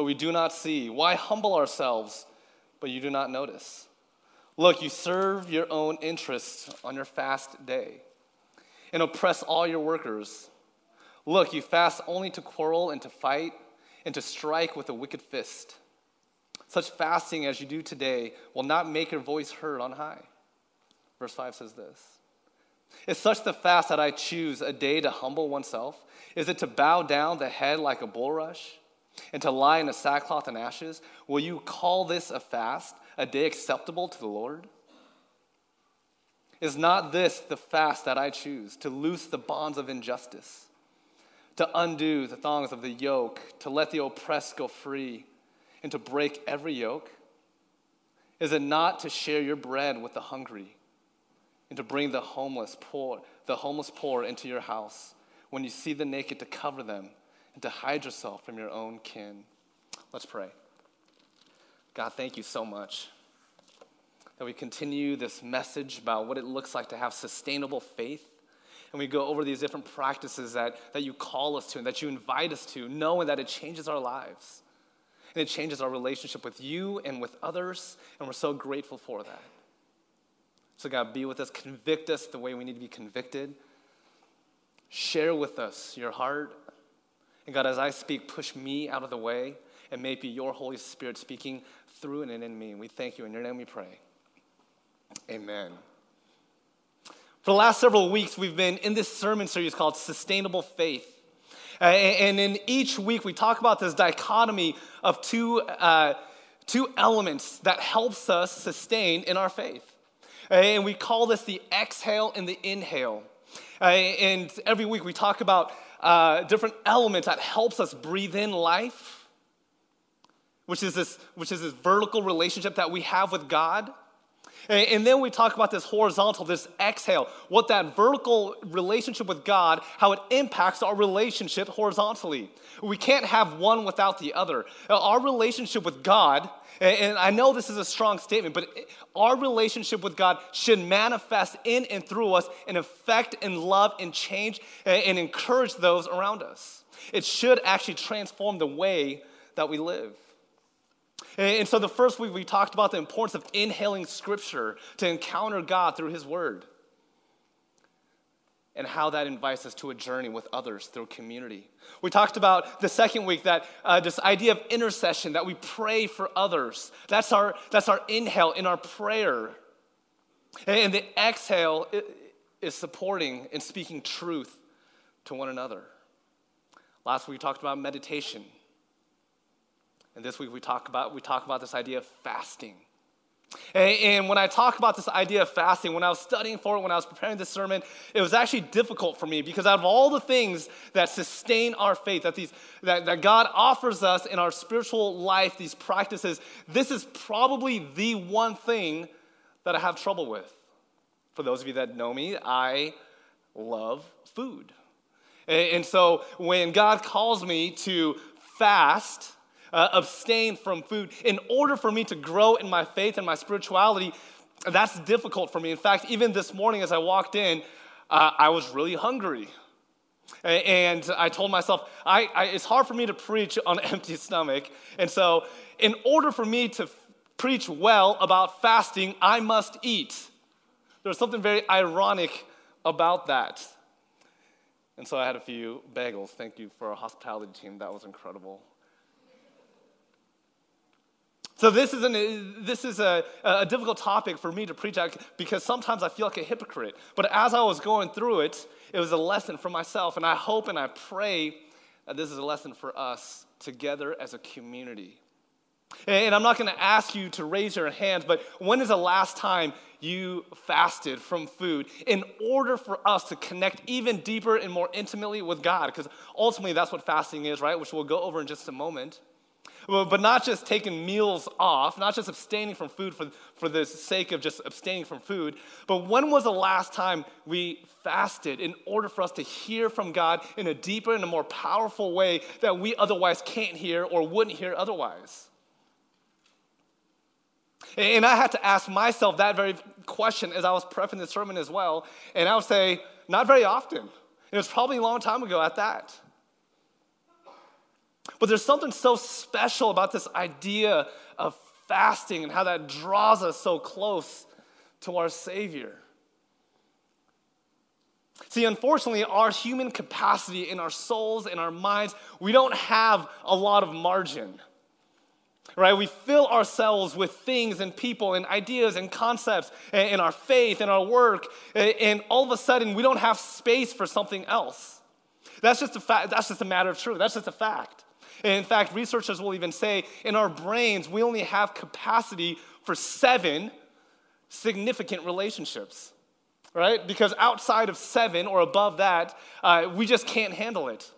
but we do not see? Why humble ourselves, but you do not notice? Look, you serve your own interests on your fast day and oppress all your workers. Look, you fast only to quarrel and to fight and to strike with a wicked fist. Such fasting as you do today will not make your voice heard on high. Verse 5 says this Is such the fast that I choose a day to humble oneself? Is it to bow down the head like a bulrush and to lie in a sackcloth and ashes? Will you call this a fast, a day acceptable to the Lord? Is not this the fast that I choose, to loose the bonds of injustice, to undo the thongs of the yoke, to let the oppressed go free, and to break every yoke? Is it not to share your bread with the hungry, and to bring the homeless poor, the homeless poor into your house, when you see the naked to cover them, and to hide yourself from your own kin? Let's pray. God, thank you so much that we continue this message about what it looks like to have sustainable faith. And we go over these different practices that, that you call us to and that you invite us to, knowing that it changes our lives. And it changes our relationship with you and with others. And we're so grateful for that. So, God, be with us, convict us the way we need to be convicted. Share with us your heart. And God, as I speak, push me out of the way. And may it be your Holy Spirit speaking through and in me. And we thank you. In your name we pray. Amen. For the last several weeks, we've been in this sermon series called Sustainable Faith. Uh, and in each week, we talk about this dichotomy of two, uh, two elements that helps us sustain in our faith. Uh, and we call this the exhale and the inhale. Uh, and every week, we talk about uh, different elements that helps us breathe in life, which is this, which is this vertical relationship that we have with God. And then we talk about this horizontal, this exhale, what that vertical relationship with God, how it impacts our relationship horizontally. We can't have one without the other. Uh, our relationship with God, and I know this is a strong statement, but our relationship with God should manifest in and through us and affect and love and change and encourage those around us. It should actually transform the way that we live. And so the first week we talked about the importance of inhaling scripture to encounter God through his word and how that invites us to a journey with others through community. We talked about the second week that uh, this idea of intercession, that we pray for others. That's our, that's our inhale in our prayer. And the exhale is supporting and speaking truth to one another. Last week we talked about meditation and this week we talk about we talk about this idea of fasting. And, and when I talk about this idea of fasting, when I was studying for it, when I was preparing this sermon, it was actually difficult for me because out of all the things that sustain our faith, that, these, that, that God offers us in our spiritual life, these practices, this is probably the one thing that I have trouble with. For those of you that know me, I love food. And, and so when God calls me to fast, uh, abstain from food. In order for me to grow in my faith and my spirituality, that's difficult for me. In fact, even this morning as I walked in, uh, I was really hungry. And I told myself, I, I, it's hard for me to preach on an empty stomach. And so, in order for me to f- preach well about fasting, I must eat. There's something very ironic about that. And so I had a few bagels. Thank you for our hospitality team. That was incredible. So this is, an, this is a, a difficult topic for me to preach at because sometimes I feel like a hypocrite. But as I was going through it, it was a lesson for myself. And I hope and I pray that this is a lesson for us together as a community. And I'm not going to ask you to raise your hands, but when is the last time you fasted from food in order for us to connect even deeper and more intimately with God? Because ultimately, that's what fasting is, right? Which we'll go over in just a moment. But not just taking meals off, not just abstaining from food for, for the sake of just abstaining from food, but when was the last time we fasted in order for us to hear from God in a deeper and a more powerful way that we otherwise can't hear or wouldn't hear otherwise? And I had to ask myself that very question as I was prepping the sermon as well. And I would say, not very often. It was probably a long time ago at that. But there's something so special about this idea of fasting and how that draws us so close to our Savior. See, unfortunately, our human capacity in our souls, in our minds, we don't have a lot of margin. Right? We fill ourselves with things and people and ideas and concepts and, our faith and our work, and all of a sudden we don't have space for something else. That's just a fact, that's just a matter of truth. That's just a fact. And in fact, researchers will even say in our brains, we only have capacity for seven significant relationships right? Because outside of seven or above that, uh, we just can't handle it.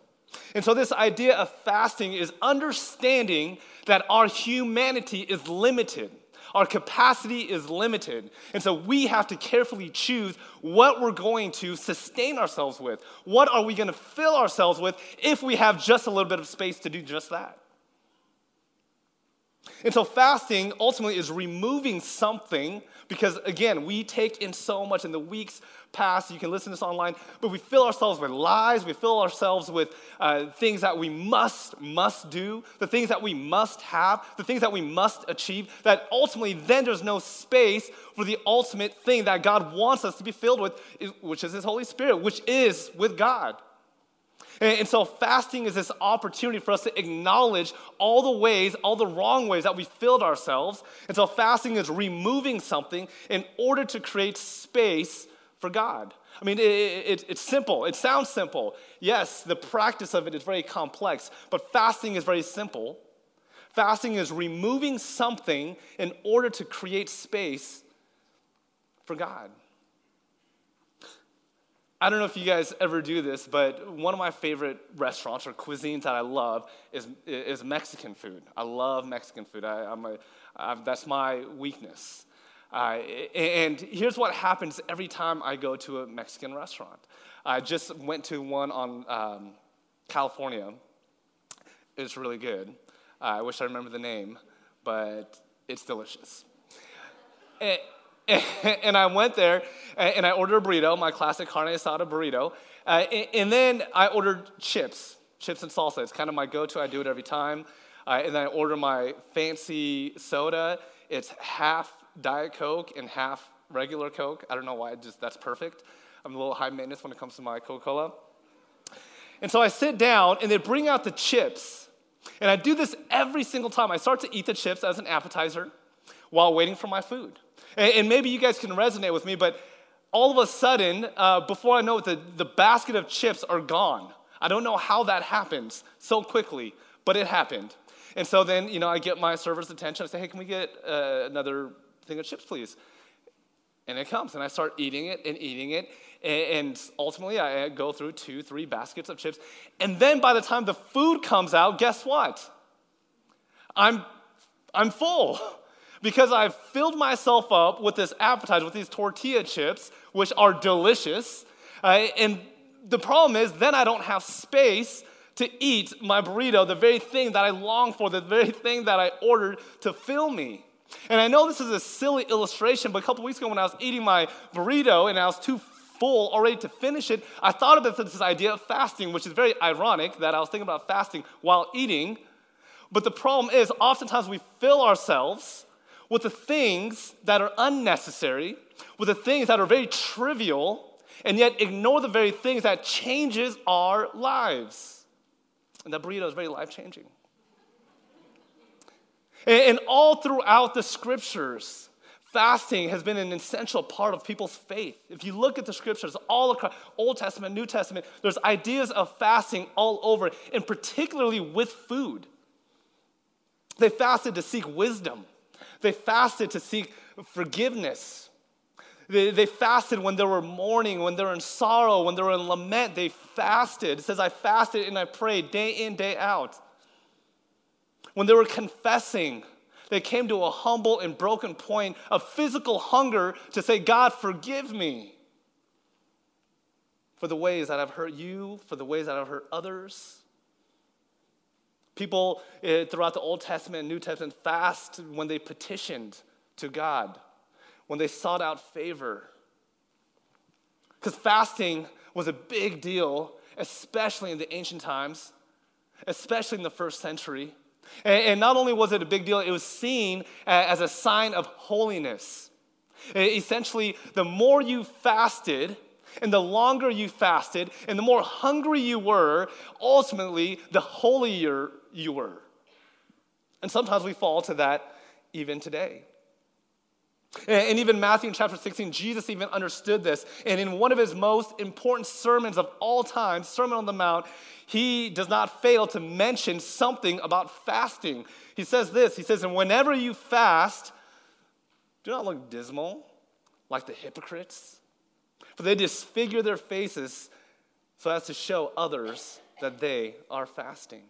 And so, this idea of fasting is understanding that our humanity is limited. Our capacity is limited. And so we have to carefully choose what we're going to sustain ourselves with. What are we going to fill ourselves with if we have just a little bit of space to do just that? And so fasting ultimately is removing something because, again, we take in so much in the weeks past. You can listen to this online, but we fill ourselves with lies. We fill ourselves with uh, things that we must, must do, the things that we must have, the things that we must achieve, that ultimately then there's no space for the ultimate thing that God wants us to be filled with, which is His Holy Spirit, which is with God. And, so fasting is this opportunity for us to acknowledge all the ways, all the wrong ways that we filled ourselves. And so fasting is removing something in order to create space for God. I mean, it, it, it's simple. It sounds simple. Yes, the practice of it is very complex, but fasting is very simple. Fasting is removing something in order to create space for God. I don't know if you guys ever do this, but one of my favorite restaurants or cuisines that I love is, is Mexican food. I love Mexican food. I, am a, I'm, that's my weakness. Uh, and here's what happens every time I go to a Mexican restaurant. I just went to one on um, California. It's really good. Uh, I wish I remember the name, but it's delicious. And, and I went there and I ordered a burrito, my classic carne asada burrito. Uh, and then I ordered chips, chips and salsa. It's kind of my go to. I do it every time. Uh, and then I order my fancy soda. It's half Diet Coke and half regular Coke. I don't know why, just that's perfect. I'm a little high maintenance when it comes to my Coca Cola. And so I sit down and they bring out the chips. And I do this every single time. I start to eat the chips as an appetizer while waiting for my food. And, and maybe you guys can resonate with me, but all of a sudden, uh, before I know it, the, the basket of chips are gone. I don't know how that happens so quickly, but it happened. And so then, you know, I get my server's attention. I say, hey, can we get uh, another thing of chips, please? And it comes, and I start eating it and eating it. And ultimately, I go through two, three baskets of chips. And then by the time the food comes out, guess what? I'm, I'm full because I've filled myself up with this appetizer, with these tortilla chips, which are delicious. Uh, and the problem is, then I don't have space to eat my burrito, the very thing that I long for, the very thing that I ordered to fill me. And I know this is a silly illustration, but a couple weeks ago when I was eating my burrito and I was too full already to finish it, I thought about this idea of fasting, which is very ironic that I was thinking about fasting while eating. But the problem is, oftentimes we fill ourselves with the things that are unnecessary, with the things that are very trivial, and yet ignore the very things that changes our lives. And that burrito is very life changing. And, all throughout the scriptures, fasting has been an essential part of people's faith. If you look at the scriptures, all across Old Testament, New Testament, there's ideas of fasting all over, and particularly with food. They fasted to seek wisdom. They fasted to seek forgiveness. They, they fasted when they were mourning, when they were in sorrow, when they were in lament. They fasted. It says, I fasted and I prayed day in, day out. When they were confessing, they came to a humble and broken point of physical hunger to say, God, forgive me for the ways that I've hurt you, for the ways that I've hurt others. People uh, throughout the Old Testament and New Testament fast when they petitioned to God, when they sought out favor. Because fasting was a big deal, especially in the ancient times. especially in the first century. And, not only was it a big deal, it was seen as a sign of holiness. Essentially, the more you fasted, and the longer you fasted, and the more hungry you were, ultimately, the holier you were. And sometimes we fall to that even today. And even Matthew in chapter 16, Jesus even understood this. And in one of his most important sermons of all time, Sermon on the Mount, he does not fail to mention something about fasting. He says this He says, And whenever you fast, do not look dismal like the hypocrites, for they disfigure their faces so as to show others that they are fasting.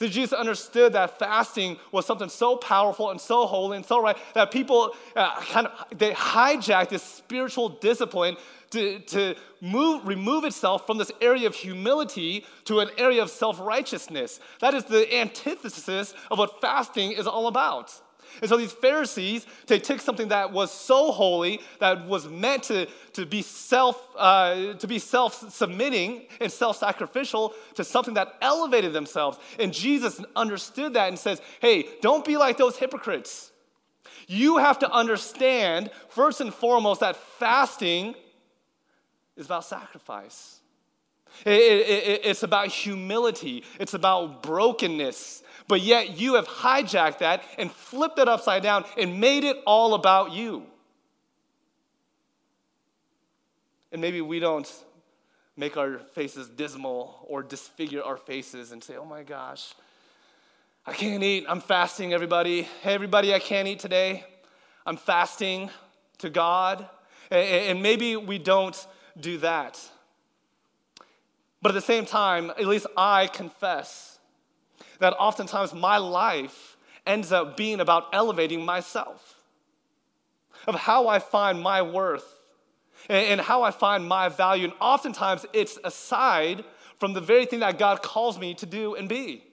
So Jesus understood that fasting was something so powerful and so holy and so right that people uh, kind of they hijacked this spiritual discipline to, to move, remove itself from this area of humility to an area of self-righteousness. That is the antithesis of what fasting is all about. And so these Pharisees, they took something that was so holy, that was meant to, to be self uh, to be self-submitting and self-sacrificial, to something that elevated themselves. And Jesus understood that and says, "Hey, don't be like those hypocrites. You have to understand first and foremost that fasting is about sacrifice." It, it, it, it's about humility. It's about brokenness. But yet you have hijacked that and flipped it upside down and made it all about you. And maybe we don't make our faces dismal or disfigure our faces and say, oh my gosh, I can't eat. I'm fasting, everybody. Hey, everybody, I can't eat today. I'm fasting to God. And maybe we don't do that. But at the same time, at least I confess that oftentimes my life ends up being about elevating myself, of how I find my worth and, how I find my value. And oftentimes it's aside from the very thing that God calls me to do and be.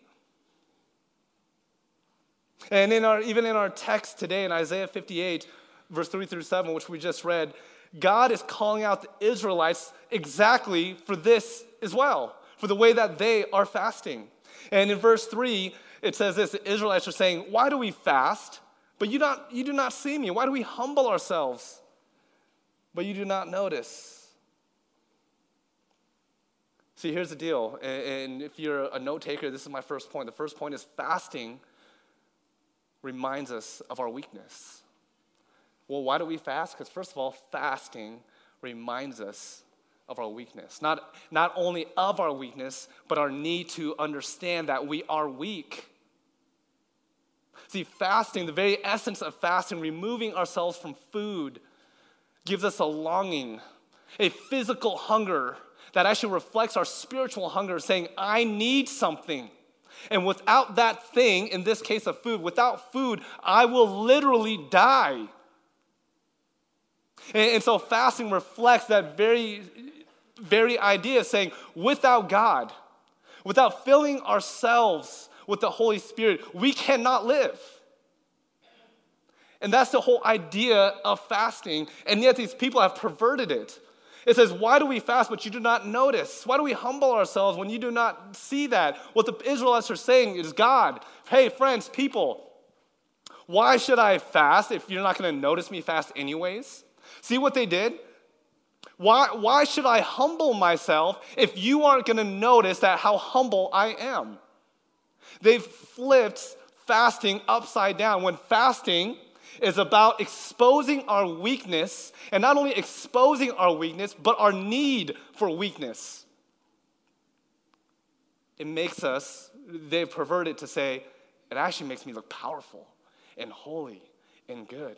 And in our, even in our text today in Isaiah 58, verse 3 through 7, which we just read, God is calling out the Israelites exactly for this as well, for the way that they are fasting. And in verse 3, it says this the Israelites are saying, Why do we fast? But you, not, you do not see me. Why do we humble ourselves? But you do not notice. See, here's the deal. And if you're a note taker, this is my first point. The first point is fasting reminds us of our weakness. Well, why do we fast? Because, first of all, fasting reminds us of our weakness. Not, not only of our weakness, but our need to understand that we are weak. See, fasting, the very essence of fasting, removing ourselves from food, gives us a longing, a physical hunger that actually reflects our spiritual hunger, saying, I need something. And without that thing, in this case of food, without food, I will literally die. And, and so fasting reflects that very very idea saying, without God, without filling ourselves with the Holy Spirit, we cannot live. And that's the whole idea of fasting. And yet these people have perverted it. It says, Why do we fast but you do not notice? Why do we humble ourselves when you do not see that? What the Israelites are saying is, God, hey, friends, people, why should I fast if you're not going to notice me fast anyways? See what they did? Why, why should I humble myself if you aren't going to notice that how humble I am? They've flipped fasting upside down when fasting is about exposing our weakness, and not only exposing our weakness, but our need for weakness. It makes us, they've perverted to say, it actually makes me look powerful and holy and good.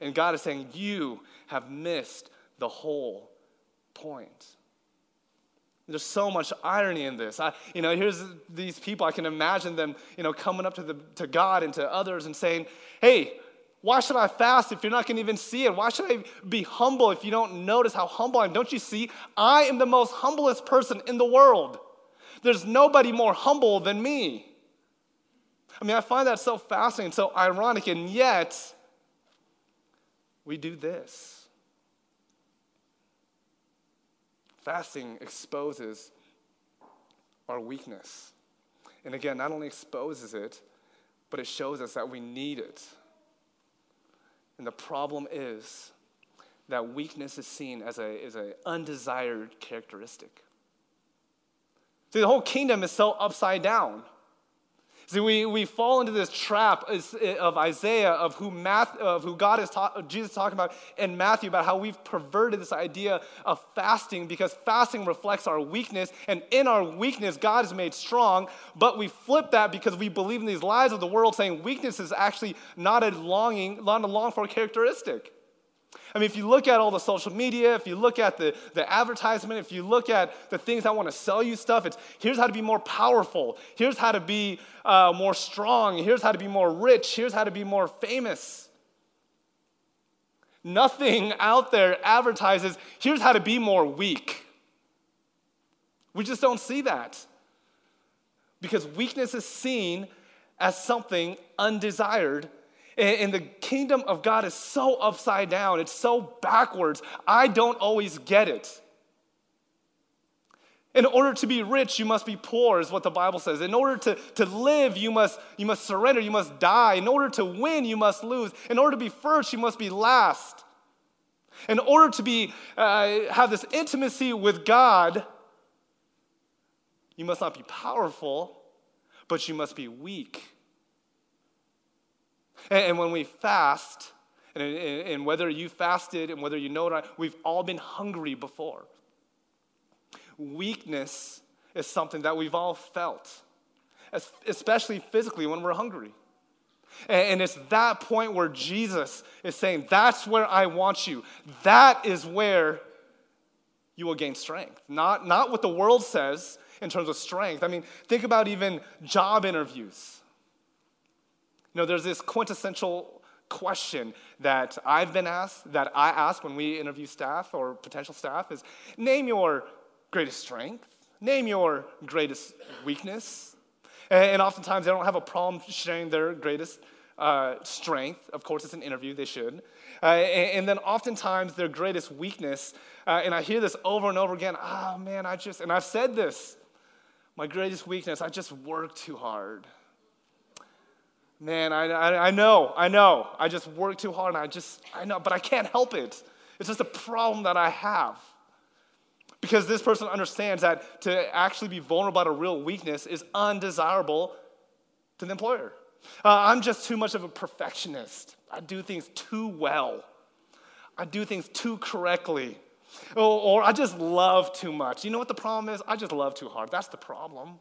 And God is saying, You have missed the whole point. There's so much irony in this. I, you know, here's these people. I can imagine them, you know, coming up to, the, to God and to others and saying, "Hey, why should I fast if you're not going to even see it? Why should I be humble if you don't notice how humble I am? Don't you see? I am the most humblest person in the world. There's nobody more humble than me. I mean, I find that so fascinating, so ironic, and yet we do this. Fasting exposes our weakness. And again, not only exposes it, but it shows us that we need it. And the problem is that weakness is seen as an as a undesired characteristic. See, the whole kingdom is so upside down. See, we, we fall into this trap of Isaiah of who, Math, of who God is ta- Jesus is talking about in Matthew about how we've perverted this idea of fasting because fasting reflects our weakness, and in our weakness, God is made strong. But we flip that because we believe in these lies of the world saying weakness is actually not a longing, not a long for characteristic. I mean, if you look at all the social media, if you look at the, the advertisement, if you look at the things that want to sell you stuff, it's here's how to be more powerful, here's how to be uh, more strong, here's how to be more rich, here's how to be more famous. Nothing out there advertises, here's how to be more weak. We just don't see that. Because weakness is seen as something undesired and the kingdom of God is so upside down, it's so backwards. I don't always get it. In order to be rich, you must be poor, is what the Bible says. In order to, to live, you must, you must surrender, you must die. In order to win, you must lose. In order to be first, you must be last. In order to be, uh, have this intimacy with God, you must not be powerful, but you must be weak. And, when we fast, and, and, whether you fasted and whether you know it or not, we've all been hungry before. Weakness is something that we've all felt, especially physically when we're hungry. And it's that point where Jesus is saying, That's where I want you. That is where you will gain strength. Not, not what the world says in terms of strength. I mean, think about even job interviews. You know, there's this quintessential question that I've been asked, that I ask when we interview staff or potential staff is name your greatest strength, name your greatest weakness. And oftentimes they don't have a problem sharing their greatest uh, strength. Of course, it's an interview, they should. Uh, and, and, then oftentimes their greatest weakness, uh, and I hear this over and over again oh man, I just, and I've said this, my greatest weakness, I just work too hard. Man, I, I, I know, I know. I just work too hard and I just, I know, but I can't help it. It's just a problem that I have. Because this person understands that to actually be vulnerable to real weakness is undesirable to the employer. Uh, I'm just too much of a perfectionist. I do things too well, I do things too correctly. Or, or I just love too much. You know what the problem is? I just love too hard. That's the problem.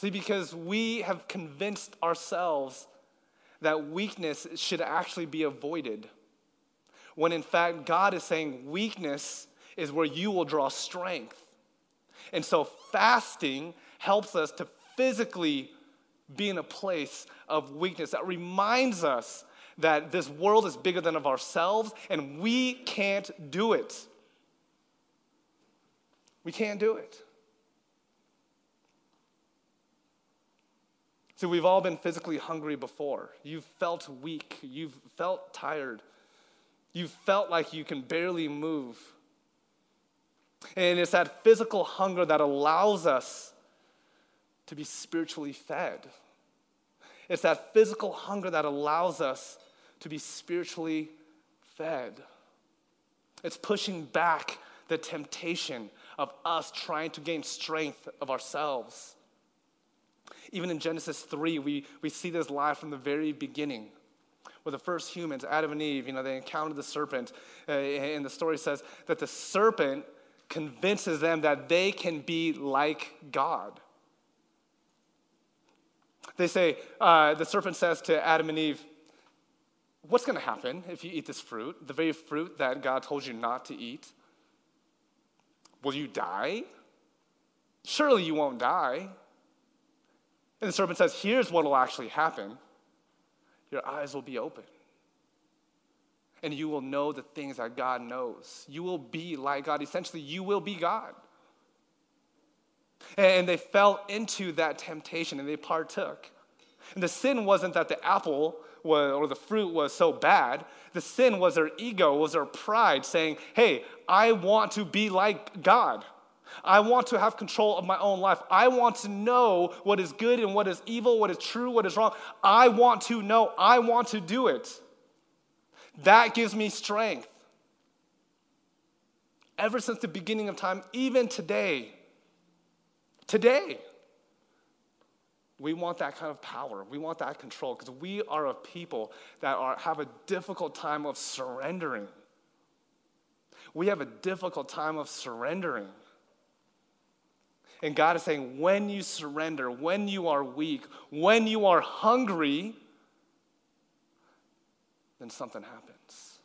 See, because we have convinced ourselves that weakness should actually be avoided. When in fact, God is saying weakness is where you will draw strength. And so, fasting helps us to physically be in a place of weakness that reminds us that this world is bigger than of ourselves and we can't do it. We can't do it. So we've all been physically hungry before. You've felt weak. You've felt tired. You've felt like you can barely move. And it's that physical hunger that allows us to be spiritually fed. It's that physical hunger that allows us to be spiritually fed. It's pushing back the temptation of us trying to gain strength of ourselves. Even in Genesis 3, we, we see this lie from the very beginning. Where the first humans, Adam and Eve, you know, they encountered the serpent. Uh, and the story says that the serpent convinces them that they can be like God. They say, uh, the serpent says to Adam and Eve, What's going to happen if you eat this fruit, the very fruit that God told you not to eat? Will you die? Surely you won't die. And the serpent says, Here's what will actually happen your eyes will be open. And you will know the things that God knows. You will be like God. Essentially, you will be God. And they fell into that temptation and they partook. And the sin wasn't that the apple was, or the fruit was so bad. The sin was their ego, was their pride saying, Hey, I want to be like God. I want to have control of my own life. I want to know what is good and what is evil, what is true, what is wrong. I want to know. I want to do it. That gives me strength. Ever since the beginning of time, even today, today, we want that kind of power. We want that control because we are a people that are, have a difficult time of surrendering. We have a difficult time of surrendering. And God is saying, when you surrender, when you are weak, when you are hungry, then something happens.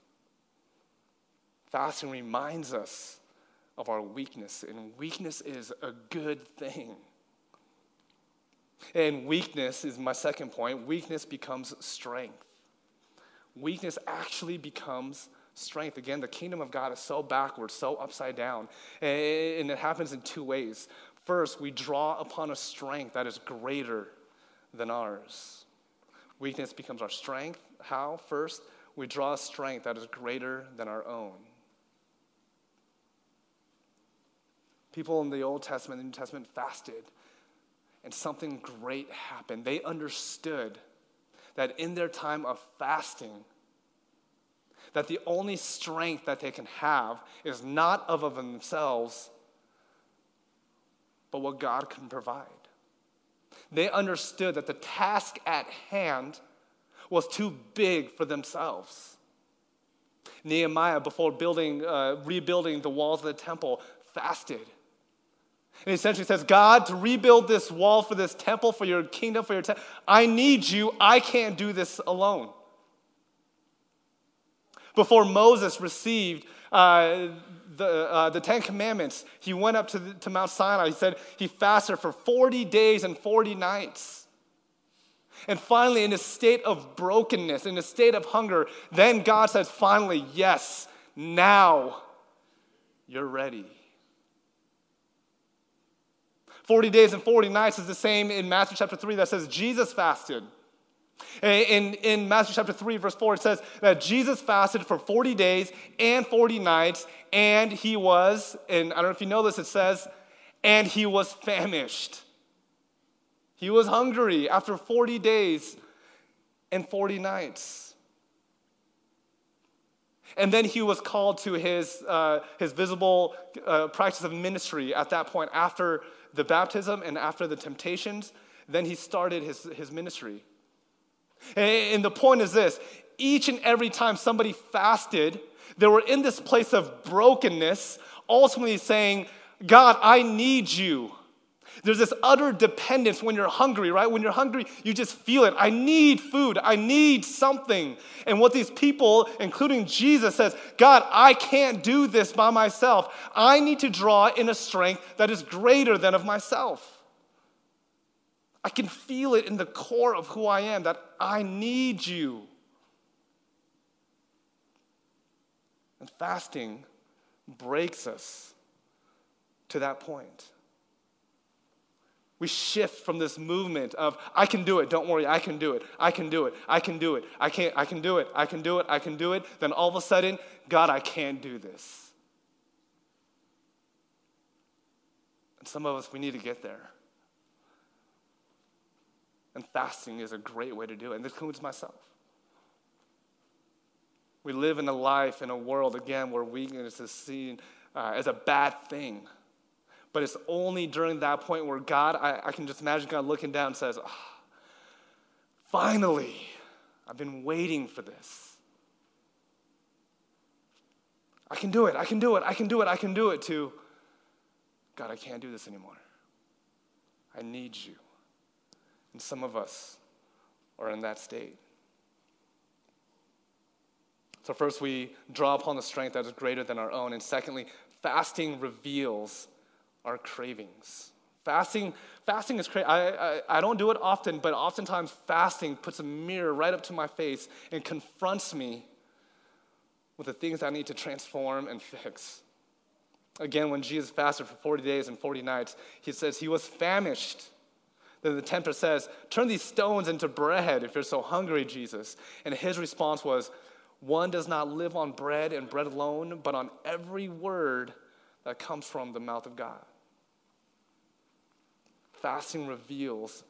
Fasting reminds us of our weakness, and weakness is a good thing. And weakness is my second point. Weakness becomes strength. Weakness actually becomes strength. Again, the kingdom of God is so backwards, so upside down. And it happens in two ways. First, we draw upon a strength that is greater than ours. Weakness becomes our strength. How? First, we draw a strength that is greater than our own. People in the Old Testament and New Testament fasted, and something great happened. They understood that in their time of fasting, that the only strength that they can have is not of themselves, but what God can provide. They understood that the task at hand was too big for themselves. Nehemiah, before building, uh, rebuilding the walls of the temple, fasted. And he essentially says, God, to rebuild this wall for this temple, for your kingdom, for your temple, I need you. I can't do this alone. Before Moses received uh, the, uh, the Ten Commandments, he went up to, the, to Mount Sinai. He said he fasted for 40 days and 40 nights. And finally, in a state of brokenness, in a state of hunger, then God says, finally, yes, now you're ready. 40 days and 40 nights is the same in Matthew chapter 3 that says Jesus fasted. In, in Matthew chapter 3, verse 4, it says that Jesus fasted for 40 days and 40 nights, and he was, and I don't know if you know this, it says, and he was famished. He was hungry after 40 days and 40 nights. And then he was called to his, uh, his visible uh, practice of ministry at that point after the baptism and after the temptations. Then he started his, his ministry. And the point is this each and every time somebody fasted, they were in this place of brokenness, ultimately saying, God, I need you. There's this utter dependence when you're hungry, right? When you're hungry, you just feel it. I need food. I need something. And what these people, including Jesus, says, God, I can't do this by myself. I need to draw in a strength that is greater than of myself. I can feel it in the core of who I am that I need you. And fasting breaks us to that point. We shift from this movement of, I can do it, don't worry, I can do it, I can do it, I can do it, I can't, I can do it, I can do it, I can do it. Then all of a sudden, God, I can't do this. And some of us, we need to get there. And fasting is a great way to do it. And this includes myself. We live in a life, in a world, again, where weakness is seen uh, as a bad thing. But it's only during that point where God, I, I can just imagine God looking down and says, oh, Finally, I've been waiting for this. I can do it, I can do it, I can do it, I can do it, to God, I can't do this anymore. I need you. And some of us are in that state. So, first, we draw upon the strength that is greater than our own. And secondly, fasting reveals our cravings. Fasting, fasting is crazy. I, I, I, don't do it often, but oftentimes fasting puts a mirror right up to my face and confronts me with the things I need to transform and fix. Again, when Jesus fasted for 40 days and 40 nights, he says he was famished. Then the tempter says, Turn these stones into bread if you're so hungry, Jesus. And his response was, One does not live on bread and bread alone, but on every word that comes from the mouth of God. fasting reveals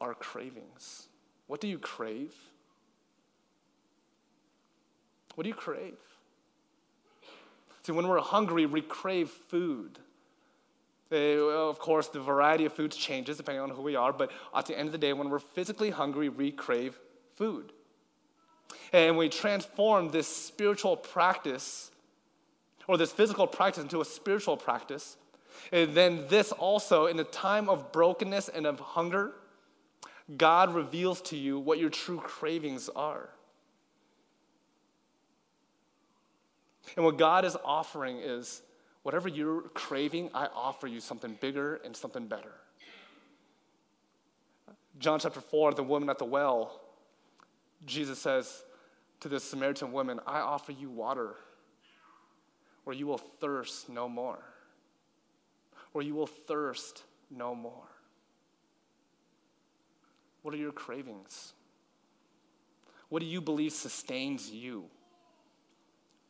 our cravings. What do you crave? What do you crave? See, when we're hungry, we crave food. Uh, of course, the variety of foods changes depending on who we are, but at the end of the day, when we're physically hungry, we crave food. And we transform this spiritual practice or this physical practice into a spiritual practice. And then, this also, in a time of brokenness and of hunger, God reveals to you what your true cravings are. And what God is offering is whatever you're craving, I offer you something bigger and something better. John chapter 4, the woman at the well, Jesus says to this Samaritan woman, I offer you water where you will thirst no more. Where you will thirst no more. What are your cravings? What do you believe sustains you?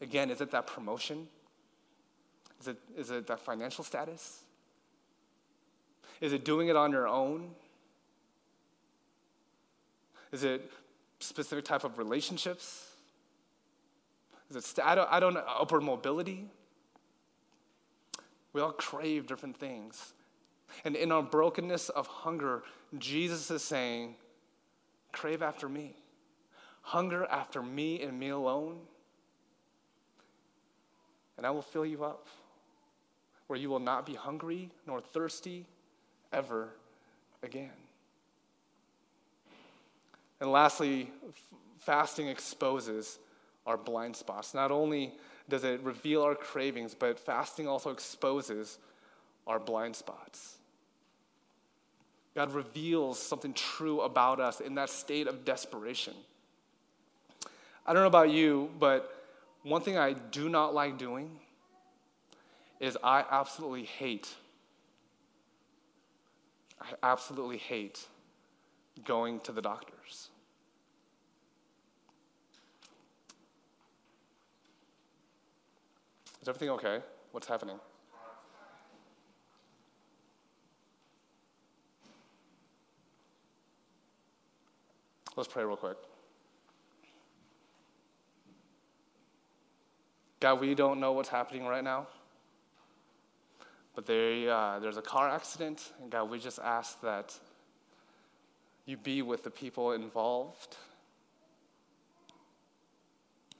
Again, is it that promotion? Is it, is it that financial status? Is it doing it on your own? Is it specific type of relationships? Is it, st- I, don't, I don't know, upward mobility? We all crave different things. And in our brokenness of hunger, Jesus is saying, crave after me. Hunger after me and me alone. And I will fill you up, where you will not be hungry nor thirsty ever again. And lastly, fasting exposes our blind spots. Not only does it reveal our cravings, but fasting also exposes our blind spots. God reveals something true about us in that state of desperation. I don't know about you, but one thing I do not like doing is I absolutely hate, I absolutely hate going to the doctors. Is everything okay? What's happening? Let's pray real quick. God, we don't know what's happening right now, but there, uh, there's a car accident, and God, we just ask that you be with the people involved.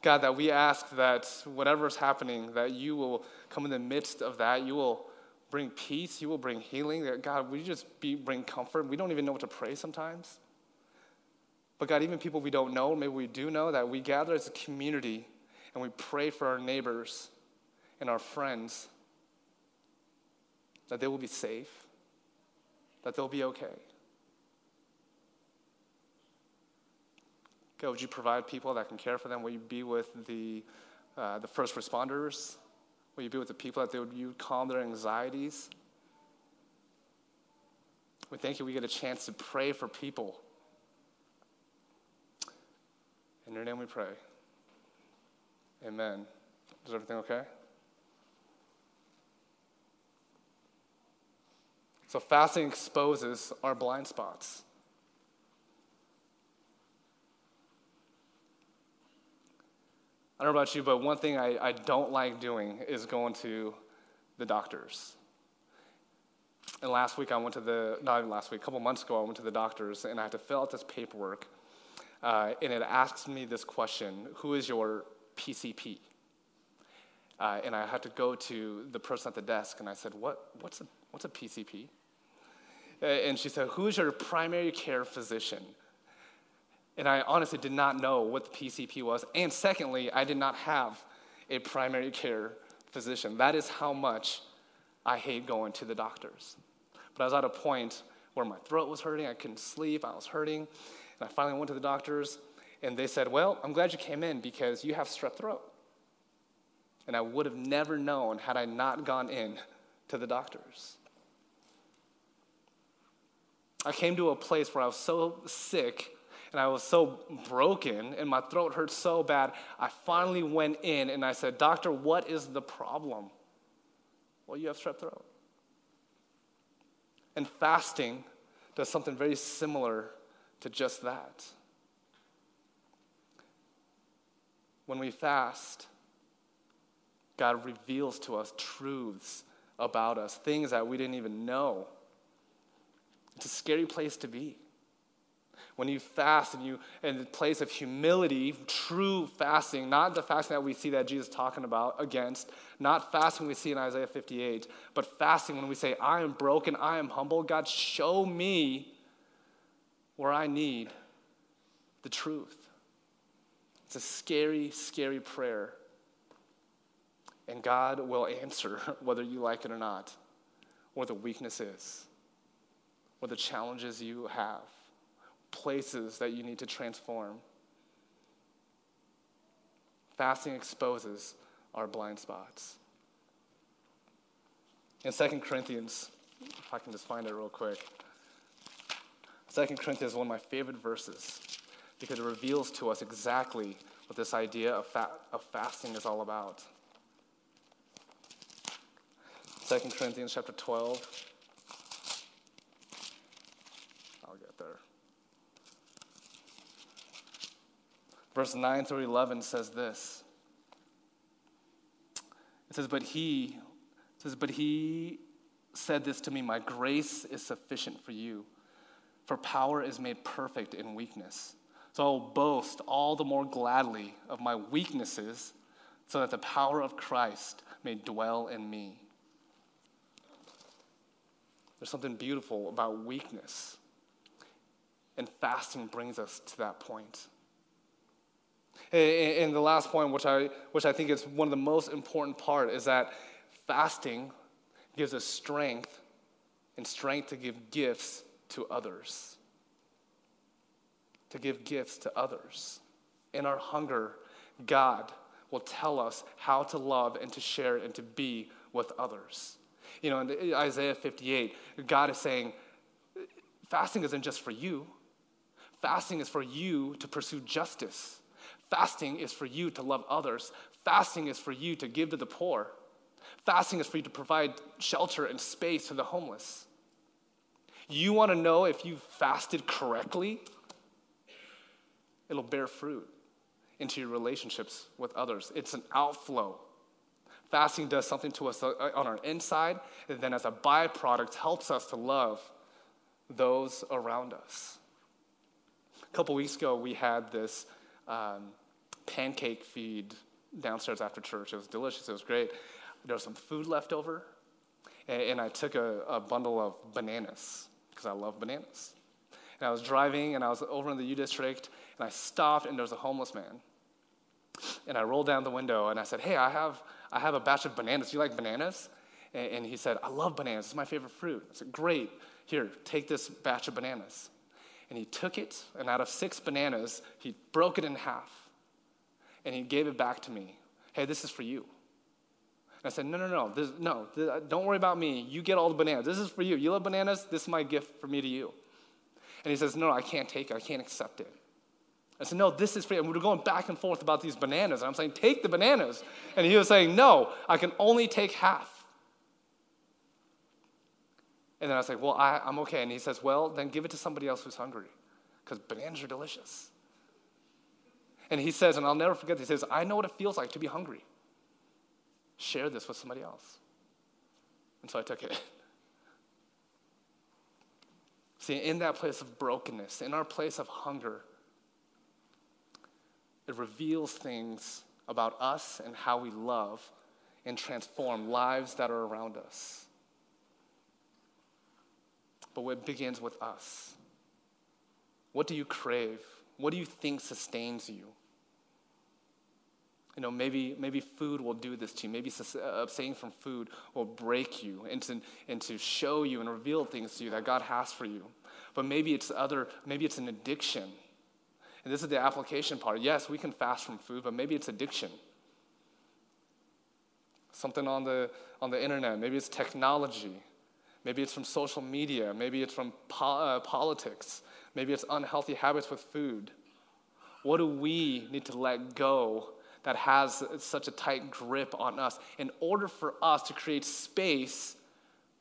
God, that we ask that whatever's happening, that you will come in the midst of that. You will bring peace. You will bring healing. God, we just be, bring comfort. We don't even know what to pray sometimes. But God, even people we don't know, maybe we do know, that we gather as a community and we pray for our neighbors and our friends that they will be safe, that they'll be okay. God, would you provide people that can care for them? Will you be with the, uh, the first responders? Will you be with the people that they would, you calm their anxieties? We thank you we get a chance to pray for people in your name we pray. Amen. Is everything okay? So, fasting exposes our blind spots. I don't know about you, but one thing I, I don't like doing is going to the doctors. And last week I went to the, not even last week, a couple months ago, I went to the doctors and I had to fill out this paperwork uh, and it asks me this question Who is your PCP? Uh, and I had to go to the person at the desk and I said, what, what's, a, what's a PCP? Uh, and she said, Who is your primary care physician? And I honestly did not know what the PCP was. And secondly, I did not have a primary care physician. That is how much I hate going to the doctors. But I was at a point where my throat was hurting, I couldn't sleep, I was hurting. And I finally went to the doctors, and they said, Well, I'm glad you came in because you have strep throat. And I would have never known had I not gone in to the doctors. I came to a place where I was so sick and I was so broken and my throat hurt so bad. I finally went in and I said, Doctor, what is the problem? Well, you have strep throat. And fasting does something very similar to just that. When we fast, God reveals to us truths about us, things that we didn't even know. It's a scary place to be. When you fast and you in the place of humility, true fasting, not the fasting that we see that Jesus talking about against, not fasting we see in Isaiah 58, but fasting when we say, I am broken, I am humble. God, show me where I need the truth. It's a scary, scary prayer. And God will answer whether you like it or not, or the weakness is, the challenges you have, places that you need to transform. Fasting exposes our blind spots. In 2 Corinthians, if I can just find it real quick. 2 Corinthians is one of my favorite verses because it reveals to us exactly what this idea of, fa- of fasting is all about. 2 Corinthians chapter 12. I'll get there. Verse 9 through 11 says this. It says, But he, says, But he said this to me, My grace is sufficient for you for power is made perfect in weakness. So I will boast all the more gladly of my weaknesses, so that the power of Christ may dwell in me. There's something beautiful about weakness, and fasting brings us to that point. And the last point, which I, which I think is one of the most important part, is that fasting gives us strength and strength to give gifts to others, to give gifts to others. In our hunger, God will tell us how to love and to share and to be with others. You know, in Isaiah 58, God is saying, fasting isn't just for you. Fasting is for you to pursue justice. Fasting is for you to love others. Fasting is for you to give to the poor. Fasting is for you to provide shelter and space to the homeless. You want to know if you've fasted correctly? It'll bear fruit into your relationships with others. It's an outflow. Fasting does something to us on our inside, and then as a byproduct, helps us to love those around us. A couple weeks ago, we had this um, pancake feed downstairs after church. It was delicious, it was great. There was some food left over, and, I took a, a bundle of bananas because I love bananas. And I was driving and I was over in the U District and I stopped and there was a homeless man. And I rolled down the window and I said, Hey, I have, I have a batch of bananas. Do you like bananas? And, and he said, I love bananas. It's my favorite fruit. I said, Great. Here, take this batch of bananas. And he took it, and out of six bananas, he broke it in half. And he gave it back to me. Hey, this is for you. And I said, no, no, no, this, no, this, uh, don't worry about me. You get all the bananas. This is for you. You love bananas? This is my gift for me to you. And he says, no, I can't take it. I can't accept it. I said, no, this is for you. And we were going back and forth about these bananas. And I'm saying, take the bananas. And he was saying, no, I can only take half. And then I was like, well, I, I'm okay. And he says, well, then give it to somebody else who's hungry because bananas are delicious. And he says, and I'll never forget he says, I know what it feels like to be hungry share this with somebody else. And so I took it. See, in that place of brokenness, in our place of hunger, it reveals things about us and how we love and transform lives that are around us. But it begins with us. What do you crave? What do you think sustains you? You know, maybe, maybe food will do this to you. Maybe uh, abstaining from food will break you and to, and to show you and reveal things to you that God has for you. But maybe it's other, maybe it's an addiction. And this is the application part. Yes, we can fast from food, but maybe it's addiction. Something on the, on the internet. Maybe it's technology. Maybe it's from social media. Maybe it's from po- uh, politics. Maybe it's unhealthy habits with food. What do we need to let go that has such a tight grip on us in order for us to create space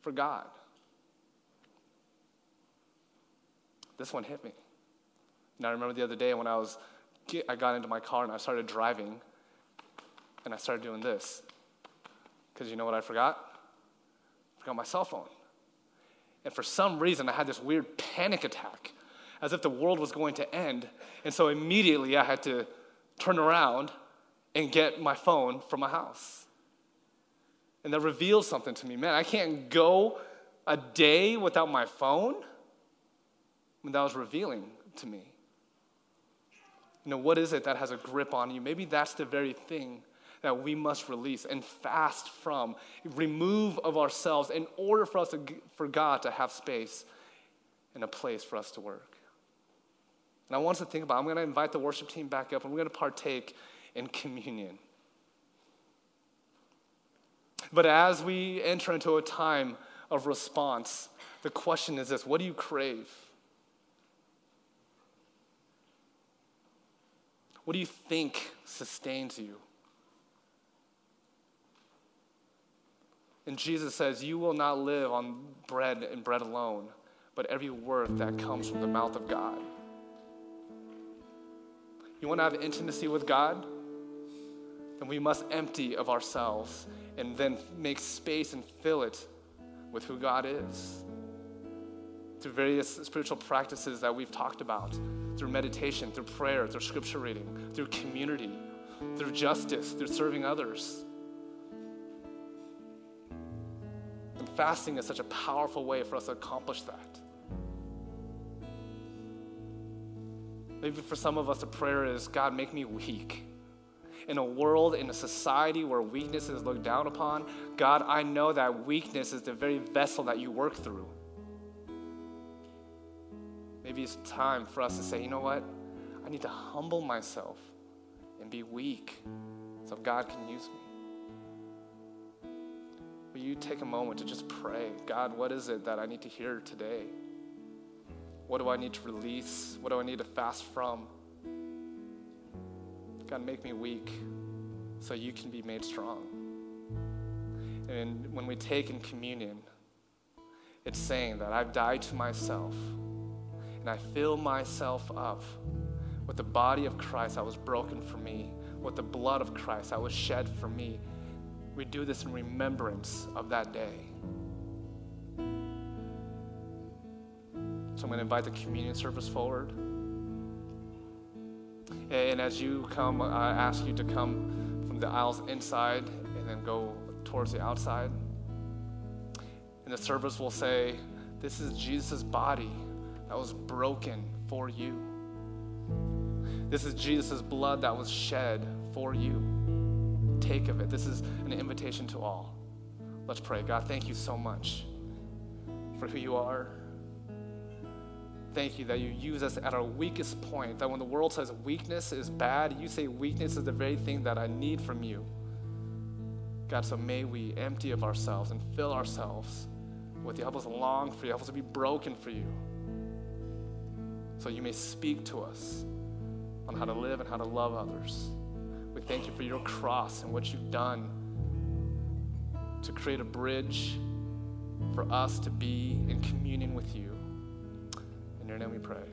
for God. this one hit me. And I remember the other day when I was, I got into my car and I started driving, and I started doing this. Because you know what I forgot? I forgot my cell phone. And for some reason, I had this weird panic attack, as if the world was going to end. And so immediately I had to turn around and get my phone from my house. And that revealed something to me. Man, I can't go a day without my phone. Mean, that was revealing to me. You know, what is it that has a grip on you? Maybe that's the very thing that we must release and fast from, remove of ourselves in order for us to, for God to have space and a place for us to work. And I want us to think about, I'm going to invite the worship team back up and we're going to partake in communion. But as we enter into a time of response, the question is this what do you crave? What do you think sustains you? And Jesus says, You will not live on bread and bread alone, but every word that comes from the mouth of God. You want to have intimacy with God? Then we must empty of ourselves and then make space and fill it with who God is. Through various spiritual practices that we've talked about, through meditation, through prayer, through scripture reading, through community, through justice, through serving others. Fasting is such a powerful way for us to accomplish that. Maybe for some of us, the prayer is God, make me weak. In a world, in a society where weakness is looked down upon, God, I know that weakness is the very vessel that you work through. Maybe it's time for us to say, you know what? I need to humble myself and be weak so God can use me. Will you take a moment to just pray? God, what is it that I need to hear today? What do I need to release? What do I need to fast from? God, make me weak so you can be made strong. And when we take in communion, it's saying that I've died to myself and I fill myself up with the body of Christ that was broken for me, with the blood of Christ that was shed for me. We do this in remembrance of that day. So I'm going to invite the communion service forward. And as you come, I ask you to come from the aisles inside and then go towards the outside. And the service will say, This is Jesus' body that was broken for you. This is Jesus' blood that was shed for you. Take of it. This is an invitation to all. Let's pray. God, thank you so much for who you are. Thank you that you use us at our weakest point. That when the world says weakness is bad, you say weakness is the very thing that I need from you. God, so may we empty of ourselves and fill ourselves with you. Help us long for you. Help us to be broken for you so you may speak to us on how to live and how to love others. Thank you for your cross and what you've done to create a bridge for us to be in communion with you. In your name we pray.